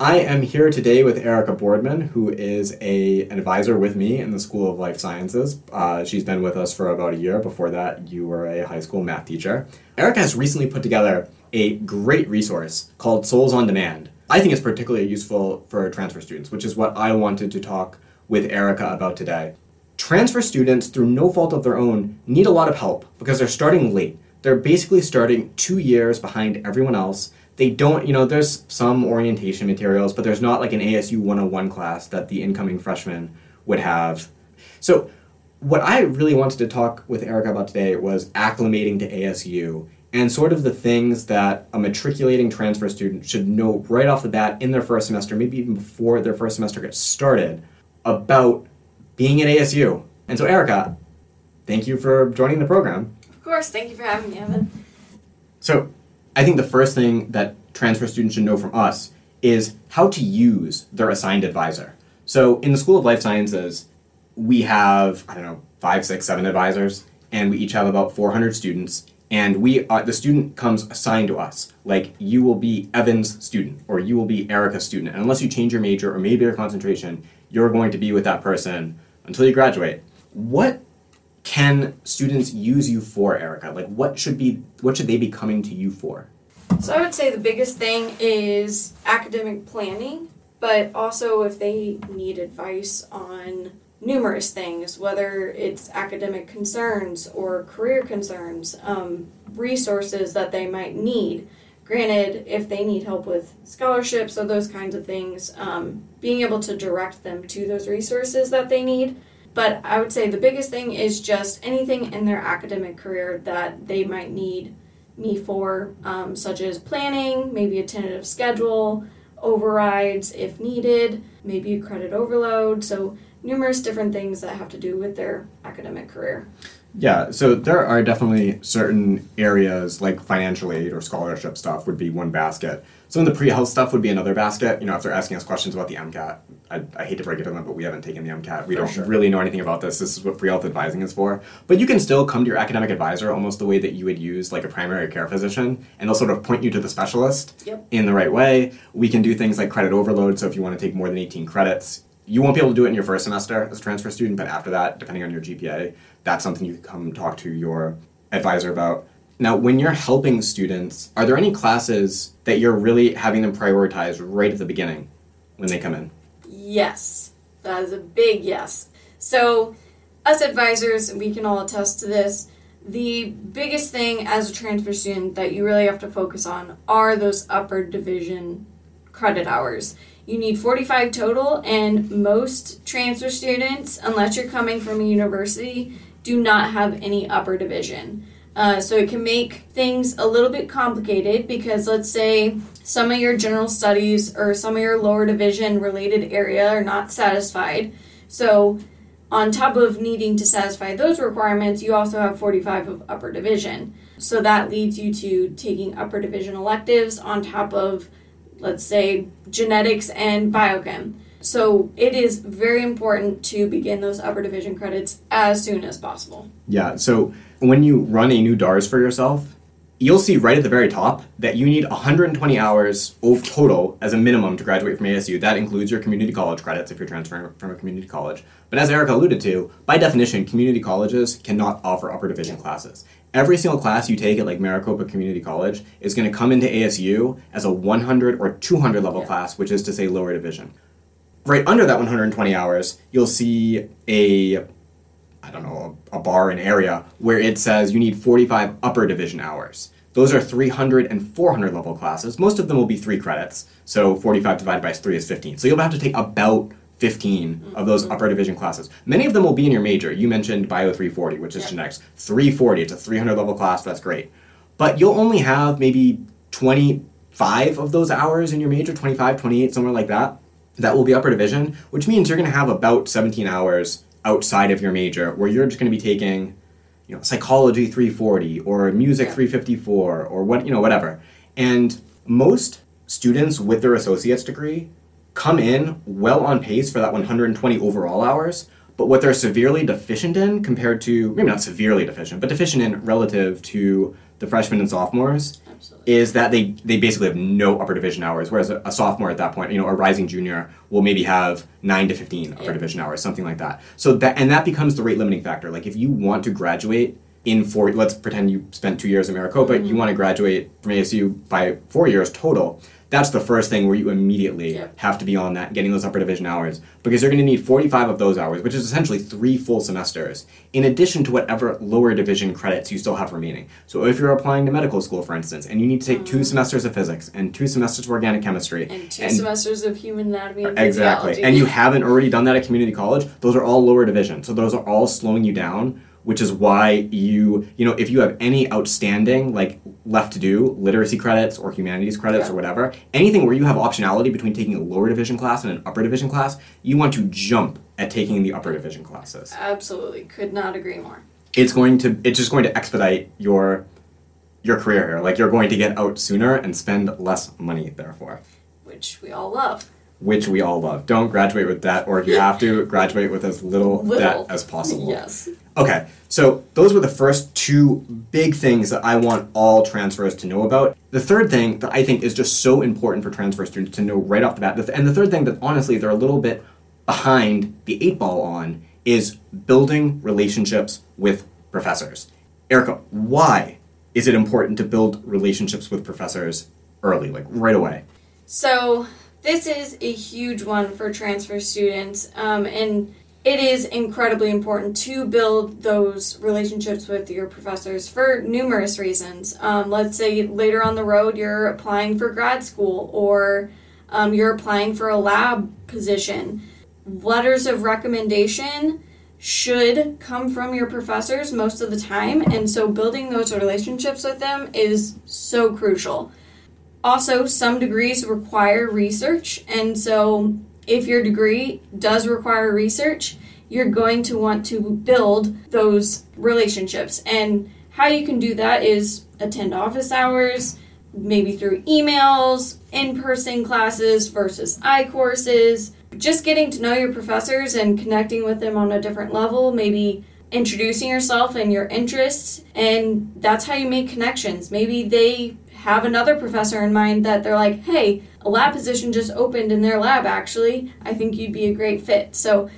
I am here today with Erica Boardman, who is a, an advisor with me in the School of Life Sciences. Uh, she's been with us for about a year. Before that, you were a high school math teacher. Erica has recently put together a great resource called SOLS on Demand. I think it's particularly useful for transfer students, which is what I wanted to talk with Erica about today. Transfer students, through no fault of their own, need a lot of help because they're starting late. They're basically starting two years behind everyone else they don't, you know, there's some orientation materials, but there's not like an ASU 101 class that the incoming freshman would have. So, what I really wanted to talk with Erica about today was acclimating to ASU and sort of the things that a matriculating transfer student should know right off the bat in their first semester, maybe even before their first semester gets started, about being at ASU. And so, Erica, thank you for joining the program. Of course, thank you for having me, Evan. So, I think the first thing that transfer students should know from us is how to use their assigned advisor. So in the School of Life Sciences, we have, I don't know, five, six, seven advisors, and we each have about 400 students. And we, uh, the student comes assigned to us. Like you will be Evan's student, or you will be Erica's student. And unless you change your major or maybe your concentration, you're going to be with that person until you graduate. What can students use you for, Erica? Like, what should be what should they be coming to you for? So I would say the biggest thing is academic planning, but also if they need advice on numerous things, whether it's academic concerns or career concerns, um, resources that they might need. Granted, if they need help with scholarships or those kinds of things, um, being able to direct them to those resources that they need but I would say the biggest thing is just anything in their academic career that they might need me for, um, such as planning, maybe a tentative schedule, overrides if needed, maybe a credit overload. So, numerous different things that have to do with their academic career. Yeah, so there are definitely certain areas like financial aid or scholarship stuff would be one basket. Some of the pre-health stuff would be another basket. You know, if they're asking us questions about the MCAT, I, I hate to break it to them, but we haven't taken the MCAT. We For don't sure. really know anything about this. This is what pre-health advising is for. But you can still come to your academic advisor almost the way that you would use like a primary care physician, and they'll sort of point you to the specialist yep. in the right way. We can do things like credit overload. So if you want to take more than 18 credits, you won't be able to do it in your first semester as a transfer student, but after that, depending on your GPA, that's something you can come talk to your advisor about. Now, when you're helping students, are there any classes that you're really having them prioritize right at the beginning when they come in? Yes, that is a big yes. So, us advisors, we can all attest to this. The biggest thing as a transfer student that you really have to focus on are those upper division credit hours. You need 45 total, and most transfer students, unless you're coming from a university, do not have any upper division. Uh, so it can make things a little bit complicated because let's say some of your general studies or some of your lower division related area are not satisfied. So on top of needing to satisfy those requirements, you also have 45 of upper division. So that leads you to taking upper division electives on top of, let's say, genetics and biochem. So it is very important to begin those upper division credits as soon as possible. Yeah. So when you run a new DARS for yourself, you'll see right at the very top that you need 120 hours of total as a minimum to graduate from ASU. That includes your community college credits if you're transferring from a community college. But as Erica alluded to, by definition, community colleges cannot offer upper division classes. Every single class you take at like Maricopa Community College is going to come into ASU as a 100 or 200 level yeah. class, which is to say lower division right under that 120 hours, you'll see a I don't know, a, a bar, an area where it says you need 45 upper division hours. Those are 300 and 400 level classes. Most of them will be three credits. So 45 divided by 3 is 15. So you'll have to take about 15 of those mm-hmm. upper division classes. Many of them will be in your major. You mentioned Bio 340, which is yeah. genetics. 340, it's a 300 level class, that's great. But you'll only have maybe 25 of those hours in your major, 25, 28, somewhere like that that will be upper division, which means you're going to have about 17 hours outside of your major where you're just going to be taking, you know, psychology 340 or music 354 or what, you know, whatever. And most students with their associate's degree come in well on pace for that 120 overall hours, but what they're severely deficient in compared to maybe not severely deficient, but deficient in relative to the freshmen and sophomores Absolutely. is that they, they basically have no upper division hours, whereas a, a sophomore at that point, you know, a rising junior will maybe have nine to fifteen upper Yeah. division hours, something like that. So that and that becomes the rate limiting factor. Like if you want to graduate in four, let's pretend you spent two years in Maricopa, mm-hmm. you want to graduate from ASU by four years total. That's the first thing where you immediately Yeah. have to be on that, getting those upper division hours, because you're going to need 45 of those hours, which is essentially three full semesters, in addition to whatever lower division credits you still have remaining. So if you're applying to medical school, for instance, and you need to take two mm-hmm. semesters of physics and two semesters of organic chemistry, and two semesters of human anatomy and exactly, physiology. and you haven't already done that at community college, those are all lower division. So those are all slowing you down, which is why you, you know, if you have any outstanding, like left to do literacy credits or humanities credits Yeah. or whatever, anything where you have optionality between taking a lower division class and an upper division class, you want to jump at taking the upper division classes. Absolutely, could not agree more. It's going to, it's just going to expedite your your career here. Like you're going to get out sooner and spend less money, therefore Which we all love. Which we all love. Don't graduate with debt, or if you have to, graduate with as little, Little. debt as possible. Yes. Okay, so those were the first two big things that I want all transfers to know about. The third thing that I think is just so important for transfer students to know right off the bat, and the third thing that honestly they're a little bit behind the eight ball on, is building relationships with professors. Erica, why is it important to build relationships with professors early, like right away? So this is a huge one for transfer students, um, and it is incredibly important to build those relationships with your professors for numerous reasons. Um, let's say later on the road you're applying for grad school or um, you're applying for a lab position. Letters of recommendation should come from your professors most of the time, and so building those relationships with them is so crucial. Also, some degrees require research, and so if your degree does require research, you're going to want to build those relationships. And how you can do that is attend office hours, maybe through emails, in person classes versus iCourses. Just getting to know your professors and connecting with them on a different level, maybe introducing yourself and your interests, and that's how you make connections. Maybe they have another professor in mind that they're like, hey, a lab position just opened in their lab, actually. I think you'd be a great fit. So,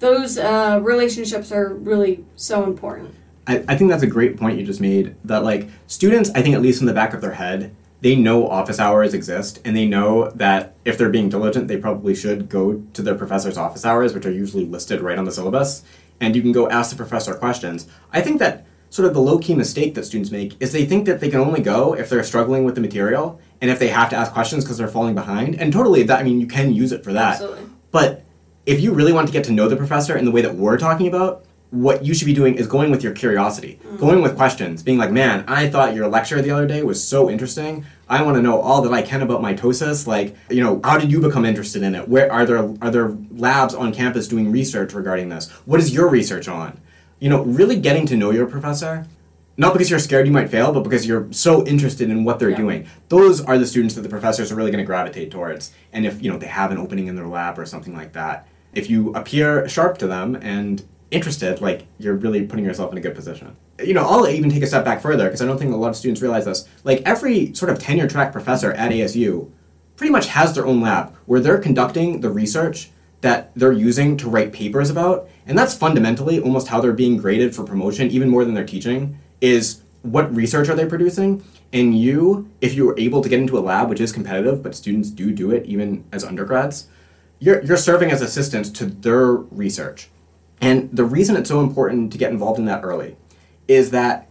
those uh, relationships are really so important. I, I think that's a great point you just made. That like students, I think at least in the back of their head, they know office hours exist, and they know that if they're being diligent, they probably should go to their professor's office hours, which are usually listed right on the syllabus, and you can go ask the professor questions. I think that sort of the low key mistake that students make is they think that they can only go if they're struggling with the material and if they have to ask questions because they're falling behind. And totally, that I mean, you can use it for that. Absolutely. But if you really want to get to know the professor in the way that we're talking about, what you should be doing is going with your curiosity, mm. going with questions, being like, man, I thought your lecture the other day was so interesting. I want to know all that I can about mitosis. Like, you know, how did you become interested in it? Where are there are there labs on campus doing research regarding this? What is your research on? You know, really getting to know your professor not because you're scared you might fail, but because you're so interested in what they're Yeah. doing. Those are the students that the professors are really going to gravitate towards. And if you know they have an opening in their lab or something like that, if you appear sharp to them and interested, like you're really putting yourself in a good position. You know, I'll even take a step back further because I don't think a lot of students realize this. Like every sort of tenure track professor at ASU pretty much has their own lab where they're conducting the research that they're using to write papers about. And that's fundamentally almost how they're being graded for promotion, even more than they're teaching, is what research are they producing? And you, if you are able to get into a lab, which is competitive, but students do do it even as undergrads, you're, you're serving as assistants to their research. And the reason it's so important to get involved in that early is that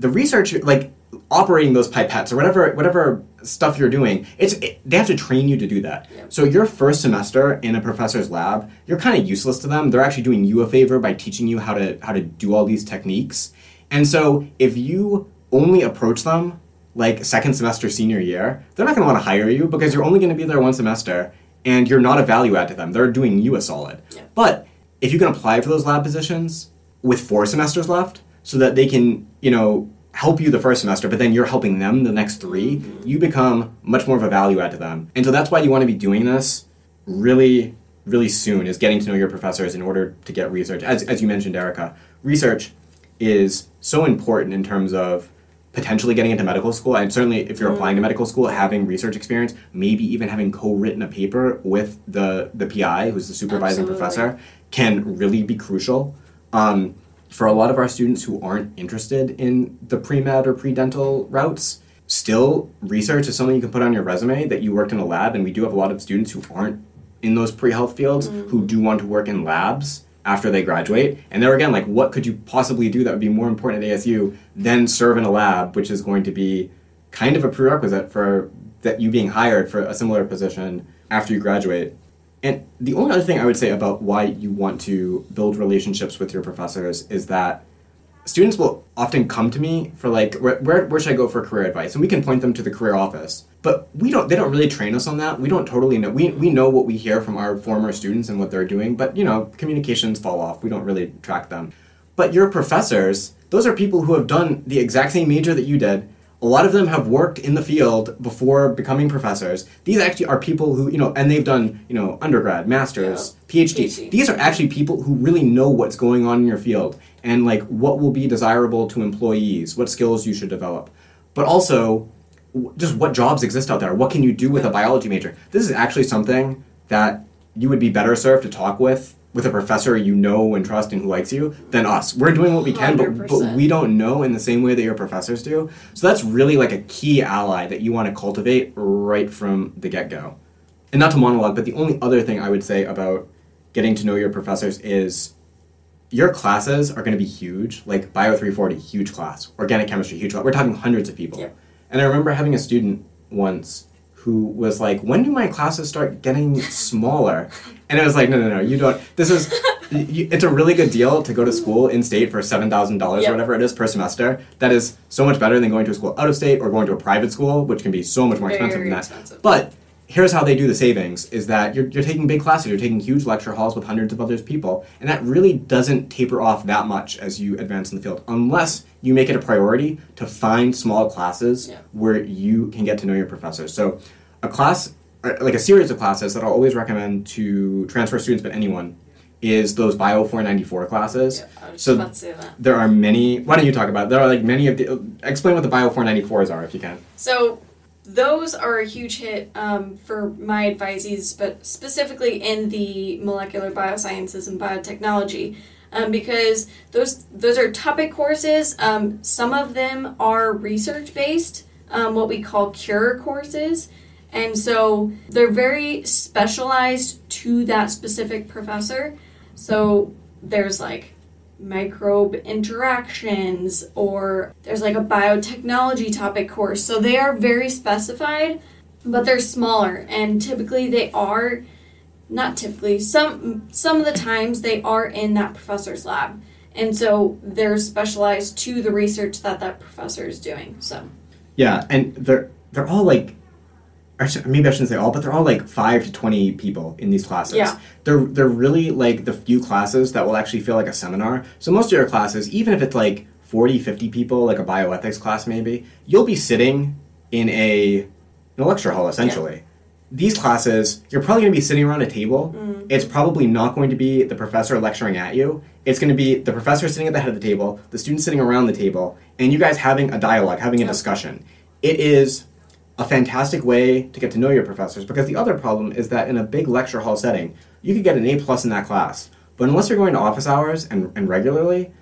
the research, like operating those pipettes or whatever whatever stuff you're doing, it's it, they have to train you to do that. Yep. So your first semester in a professor's lab, you're kind of useless to them. They're actually doing you a favor by teaching you how to how to do all these techniques. And so if you only approach them like second semester senior year, they're not going to want to hire you because you're only going to be there one semester and you're not a value add to them. They're doing you a solid. Yep. But if you can apply for those lab positions with four semesters left so that they can, you know, help you the first semester, but then you're helping them the next 3 you become much more of a value add to them. And so that's why you want to be doing this really, really soon is getting to know your professors in order to get research. As, as you mentioned, Erica, research is so important in terms of potentially getting into medical school, and certainly if you're applying to medical school, having research experience, maybe even having co-written a paper with the the PI, who's the supervising Absolutely. professor, can really be crucial. Um, for a lot of our students who aren't interested in the pre-med or pre-dental routes, still research is something you can put on your resume that you worked in a lab, and we do have a lot of students who aren't in those pre-health fields mm-hmm. who do want to work in labs after they graduate. And there again, like what could you possibly do that would be more important at ASU than serve in a lab, which is going to be kind of a prerequisite for that you being hired for a similar position after you graduate. And the only other thing I would say about why you want to build relationships with your professors is that students will often come to me for like where, where, where should i go for career advice? And we can point them to the career office. But we don't they don't really train us on that. We don't totally know we, we know what we hear from our former students and what they're doing but you know communications fall off. We don't really track them. But your professors those are people who have done the exact same major that you did a lot of them have worked in the field before becoming professors these actually are people who you know and they've done you know undergrad masters phd PhD. these are actually people who really know what's going on in your field and like what will be desirable to employees, what skills you should develop, but also just what jobs exist out there. What can you do with a biology major? This is actually something that you would be better served to talk with with a professor you know and trust and who likes you than us. We're doing what we can, but, but we don't know in the same way that your professors do. So that's really like a key ally that you want to cultivate right from the get go. And not to monologue, but the only other thing I would say about getting to know your professors is your classes are going to be huge. Like Bio 340, huge class. Organic chemistry, huge class. We're talking hundreds of people. And I remember having a student once who was like, "When do my classes start getting smaller?" And I was like, "No, no, no, you don't. This is, you, it's a really good deal to go to school in state for seven thousand dollars or whatever it is per semester. That is so much better than going to a school out of state or going to a private school, which can be so much more expensive than that. expensive. But here's how they do the savings is that you're, you're taking big classes you're taking huge lecture halls with hundreds of other people and that really doesn't taper off that much as you advance in the field unless you make it a priority to find small classes Yeah. where you can get to know your professors so a class like a series of classes that i'll always recommend to transfer students but anyone is those bio 494 classes Yeah, so about to say that. there are many why don't you talk about it? there are like many of the explain what the bio 494s are if you can So those are a huge hit um, for my advisees, but specifically in the molecular biosciences and biotechnology, um, because those those are topic courses. Um, some of them are research based, um, what we call CURE courses, and so they're very specialized to that specific professor. So there's like microbe interactions or there's like a biotechnology topic course. So they are very specified, but they're smaller and typically they are not typically some some of the times they are in that professor's lab. And so they're specialized to the research that that professor is doing. So Yeah, and they're they're all like, sh- maybe I shouldn't say all, but they're all like five to twenty people in these classes. Yeah. they're they're really like the few classes that will actually feel like a seminar. So most of your classes, even if it's like 40, 50 people, like a bioethics class maybe, you'll be sitting in a in a lecture hall essentially. These classes, you're probably going to be sitting around a table. Mm. It's probably not going to be the professor lecturing at you. It's going to be the professor sitting at the head of the table, the students sitting around the table, and you guys having a dialogue, having a Yep. discussion. It is a fantastic way to get to know your professors because the other problem is that in a big lecture hall setting, you could get an A plus in that class. But unless you're going to office hours and, and regularly,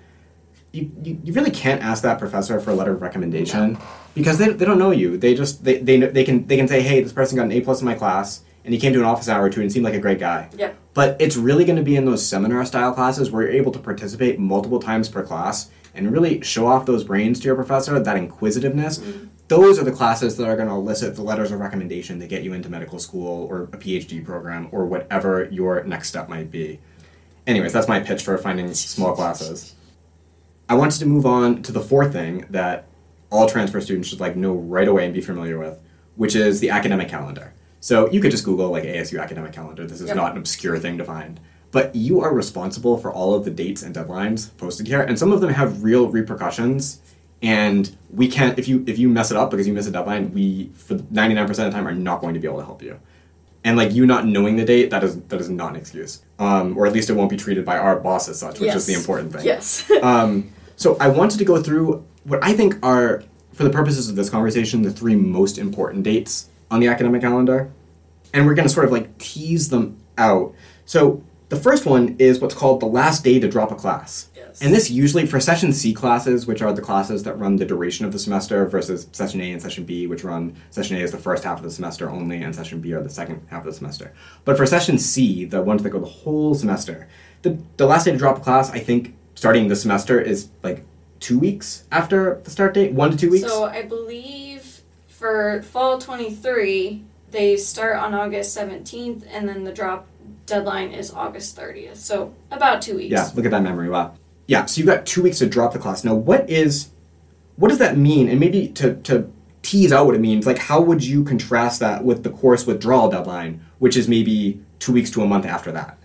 you, you, you really can't ask that professor for a letter of recommendation because they, they don't know you. They just they, they, they can they can say, hey, this person got an A plus in my class and he came to an office hour or two and seemed like a great guy. Yep. But it's really going to be in those seminar style classes where you're able to participate multiple times per class and really show off those brains to your professor, that inquisitiveness. Mm-hmm. Those are the classes that are going to elicit the letters of recommendation to get you into medical school or a PhD program or whatever your next step might be. Anyways, that's my pitch for finding small classes. I wanted to move on to the fourth thing that all transfer students should like know right away and be familiar with, which is the academic calendar. So you could just Google like ASU academic calendar. This is Yep. not an obscure thing to find. But you are responsible for all of the dates and deadlines posted here, and some of them have real repercussions. And we can't if you if you mess it up because you miss a deadline, we for ninety nine percent of the time are not going to be able to help you. And like you not knowing the date, that is that is not an excuse. Um, or at least it won't be treated by our boss as such, which is the important thing. Yes. Um, so I wanted to go through what I think are for the purposes of this conversation, the three most important dates on the academic calendar. And we're going to sort of like tease them out. So the first one is what's called the last day to drop a class. Yes. And this usually for session C classes, which are the classes that run the duration of the semester, versus session A and session B, which run session A is the first half of the semester only, and session B are the second half of the semester. But for session C, the ones that go the whole semester, the, the last day to drop a class, I think, starting the semester is like two weeks after the start date, one to two weeks. So I believe for fall 23, they start on August 17th, and then the drop deadline is August 30th. So about two weeks. Yeah, look at that memory. Wow. Yeah, so you've got two weeks to drop the class. Now, what is, what does that mean? And maybe to to tease out what it means, like how would you contrast that with the course withdrawal deadline, which is maybe two weeks to a month after that?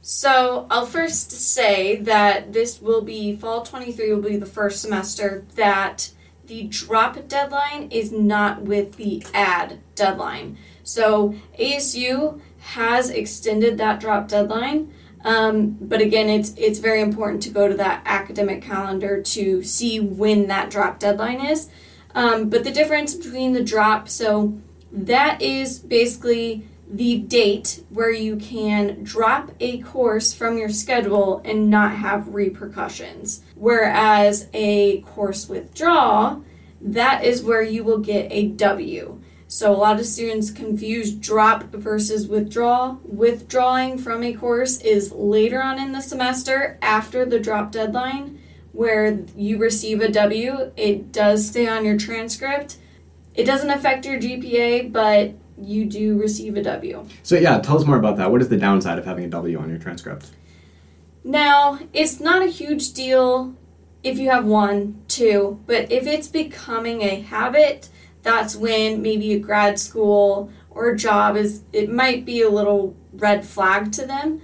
So I'll first say that this will be fall 23 will be the first semester that the drop deadline is not with the add deadline. So ASU has extended that drop deadline. Um, but again, it's it's very important to go to that academic calendar to see when that drop deadline is. Um, but the difference between the drop, so that is basically the date where you can drop a course from your schedule and not have repercussions. Whereas a course withdraw, that is where you will get a W. So a lot of students confuse drop versus withdraw. Withdrawing from a course is later on in the semester after the drop deadline where you receive a W. It does stay on your transcript. It doesn't affect your GPA, but you do receive a W. So yeah, tell us more about that. What is the downside of having a W on your transcript? Now, it's not a huge deal if you have one, two, but if it's becoming a habit, that's when maybe a grad school or a job is it might be a little red flag to them.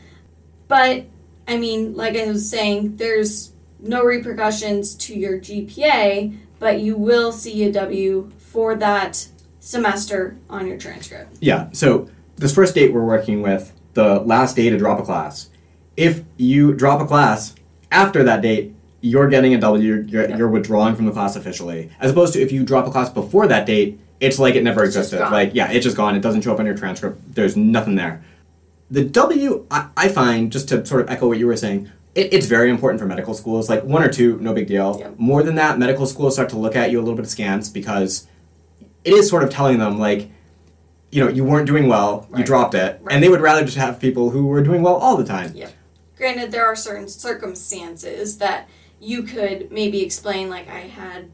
But I mean, like I was saying, there's no repercussions to your GPA, but you will see a W for that semester on your transcript. Yeah. So this first date we're working with, the last day to drop a class. If you drop a class after that date, you're getting a W. You're, Yep. you're withdrawing from the class officially. As opposed to if you drop a class before that date, it's like it never It's existed. Like yeah, it's just gone. It doesn't show up on your transcript. There's nothing there. The W, I, I find, just to sort of echo what you were saying, it, it's very important for medical schools. Like one or two, no big deal. Yep. More than that, medical schools start to look at you a little bit askance because it is sort of telling them like, you know, you weren't doing well, you dropped it, Right. and they would rather just have people who were doing well all the time. Yeah. Granted, there are certain circumstances that you could maybe explain, like I had,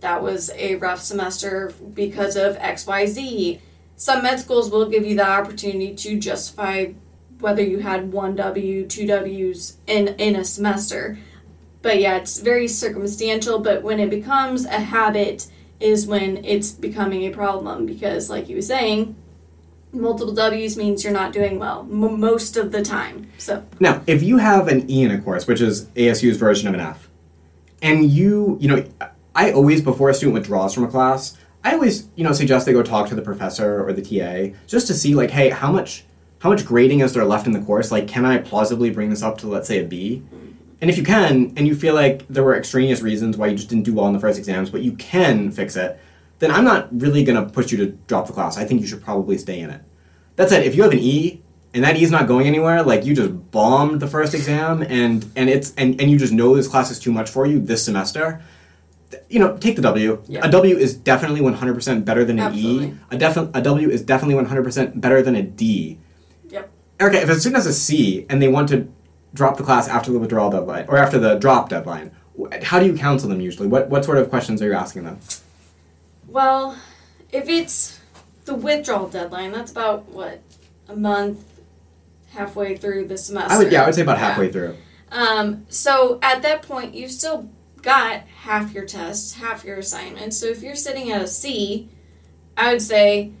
that was a rough semester because of XYZ. Some med schools will give you the opportunity to justify whether you had one W, two W's in, in a semester. But yeah, it's very circumstantial, but when it becomes a habit is when it's becoming a problem because, like you were saying, multiple W's means you're not doing well m- most of the time. So, Now, if you have an E in a course, which is ASU's version of an F, and you, you know, I always, before a student withdraws from a class, I always, you know, suggest they go talk to the professor or the TA just to see, like, hey, how much, how much grading is there left in the course? Like, can I plausibly bring this up to, let's say, a B? And if you can, and you feel like there were extraneous reasons why you just didn't do well in the first exams, but you can fix it, then I'm not really going to push you to drop the class. I think you should probably stay in it. That said, if you have an E and that E is not going anywhere, like you just bombed the first exam and and it's and, and you just know this class is too much for you this semester, you know, take the W. Yeah. A W is definitely 100% better than an Absolutely. E. A, defi- a W is definitely 100% better than a D. Yep. Erica, if a student has a C and they want to drop the class after the withdrawal deadline or after the drop deadline, how do you counsel them usually? What what sort of questions are you asking them? Well, if it's the withdrawal deadline, that's about what a month, halfway through the semester. I would yeah, I would say about halfway through. Um, so at that point, you've still got half your tests, half your assignments. So if you're sitting at a C, I would say,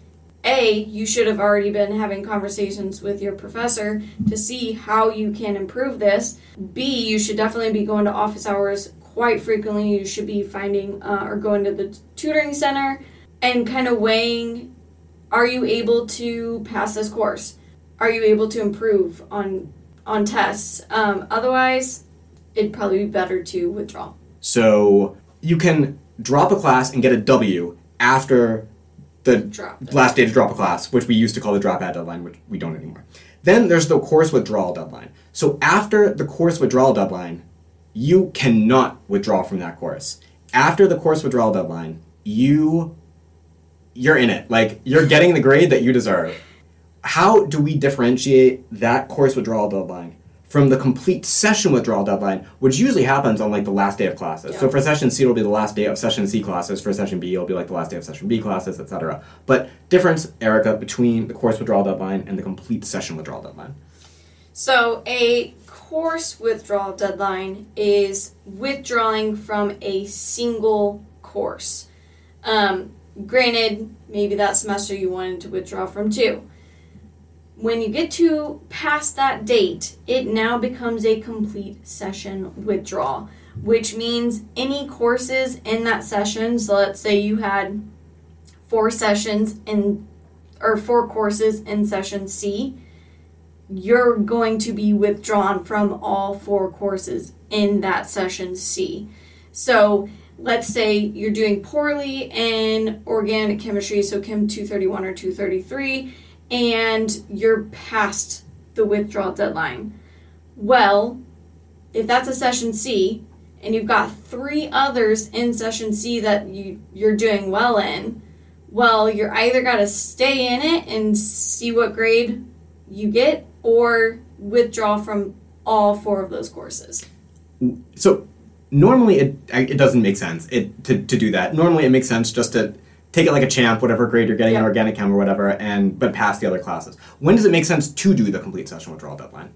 A, you should have already been having conversations with your professor to see how you can improve this. B, you should definitely be going to office hours quite frequently. You should be finding uh, or going to the tutoring center and kind of weighing are you able to pass this course? Are you able to improve on on tests? Um, otherwise, it'd probably be better to withdraw. So you can drop a class and get a W after the Drop last day to drop a class, which we used to call the dropout deadline, which we don't anymore. Then there's the course withdrawal deadline. So after the course withdrawal deadline, you cannot withdraw from that course. After the course withdrawal deadline, you you're in it. Like you're getting the grade that you deserve. How do we differentiate that course withdrawal deadline from the complete session withdrawal deadline, which usually happens on like the last day of classes? So for session C, it'll be the last day of session C classes. For session B, it'll be like the last day of session B classes, etc. But difference, Erica, between the course withdrawal deadline and the complete session withdrawal deadline. So, a course withdrawal deadline is withdrawing from a single course. Um, granted, maybe that semester you wanted to withdraw from two. When you get to past that date, it now becomes a complete session withdrawal, which means any courses in that session, so let's say you had four sessions in or four courses in session C, you're going to be withdrawn from all four courses in that session C. So let's say you're doing poorly in organic chemistry, so Chem 231 or 233, and you're past the withdrawal deadline. Well, if that's a session C, and you've got three others in session C that you, you're doing well in, well, you're either got to stay in it and see what grade you get, or withdraw from all four of those courses. So normally it it doesn't make sense it to, to do that. Normally it makes sense just to take it like a champ, whatever grade you're getting in organic chem or whatever, and but pass the other classes. When does it make sense to do the complete session withdrawal deadline?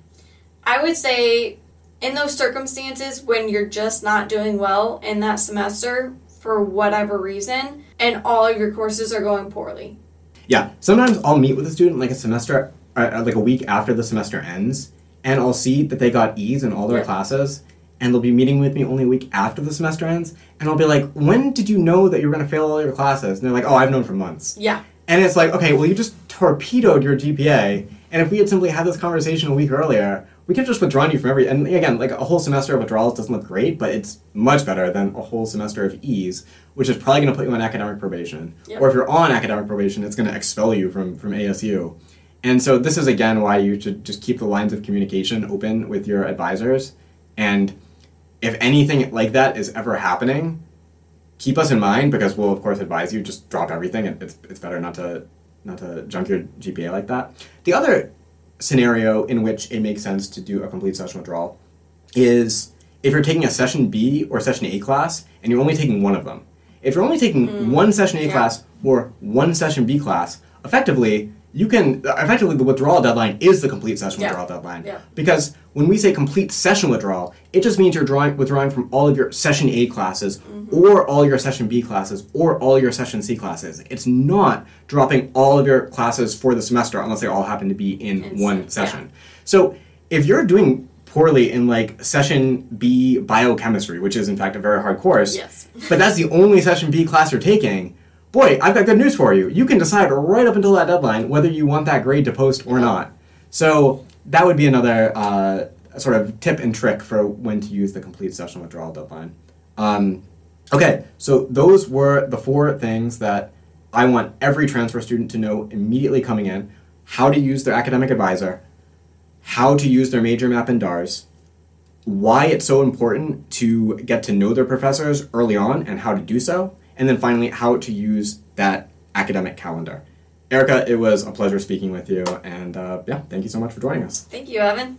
I would say, in those circumstances when you're just not doing well in that semester for whatever reason, and all of your courses are going poorly. Yeah, sometimes I'll meet with a student like a semester, uh, like a week after the semester ends, and I'll see that they got E's in all their Yeah. classes, and they'll be meeting with me only a week after the semester ends, and I'll be like, "When did you know that you were going to fail all your classes?" And they're like, "Oh, I've known for months." Yeah. And it's like, okay, well, you just torpedoed your GPA, and if we had simply had this conversation a week earlier, we could have just withdrawn you from every. And again, like a whole semester of withdrawals doesn't look great, but it's much better than a whole semester of E's, which is probably going to put you on academic probation. Yep. Or if you're on academic probation, it's going to expel you from from ASU. And so this is again why you should just keep the lines of communication open with your advisors, and if anything like that is ever happening, keep us in mind because we'll of course advise you just drop everything. and It's it's better not to not to junk your GPA like that. The other scenario in which it makes sense to do a complete session withdrawal is if you're taking a session B or session A class and you're only taking one of them. If you're only taking hmm. one session A Yeah. class or one session B class, effectively you can effectively the withdrawal deadline is the complete session Yeah. withdrawal deadline. Yeah. Because when we say complete session withdrawal, it just means you're drawing, withdrawing from all of your session A classes mm-hmm. or all your session B classes or all your session C classes. It's not dropping all of your classes for the semester unless they all happen to be in In one se- yeah. session. So if you're doing poorly in like session B biochemistry, which is in fact a very hard course, Yes. but that's the only session B class you're taking, boy, I've got good news for you. You can decide right up until that deadline whether you want that grade to post or not. So that would be another uh, sort of tip and trick for when to use the complete session withdrawal deadline. Um, okay, so those were the four things that I want every transfer student to know immediately coming in how to use their academic advisor, how to use their major map and DARS, why it's so important to get to know their professors early on and how to do so, and then finally, how to use that academic calendar. Erica, it was a pleasure speaking with you, and uh, yeah, thank you so much for joining us. Thank you, Evan.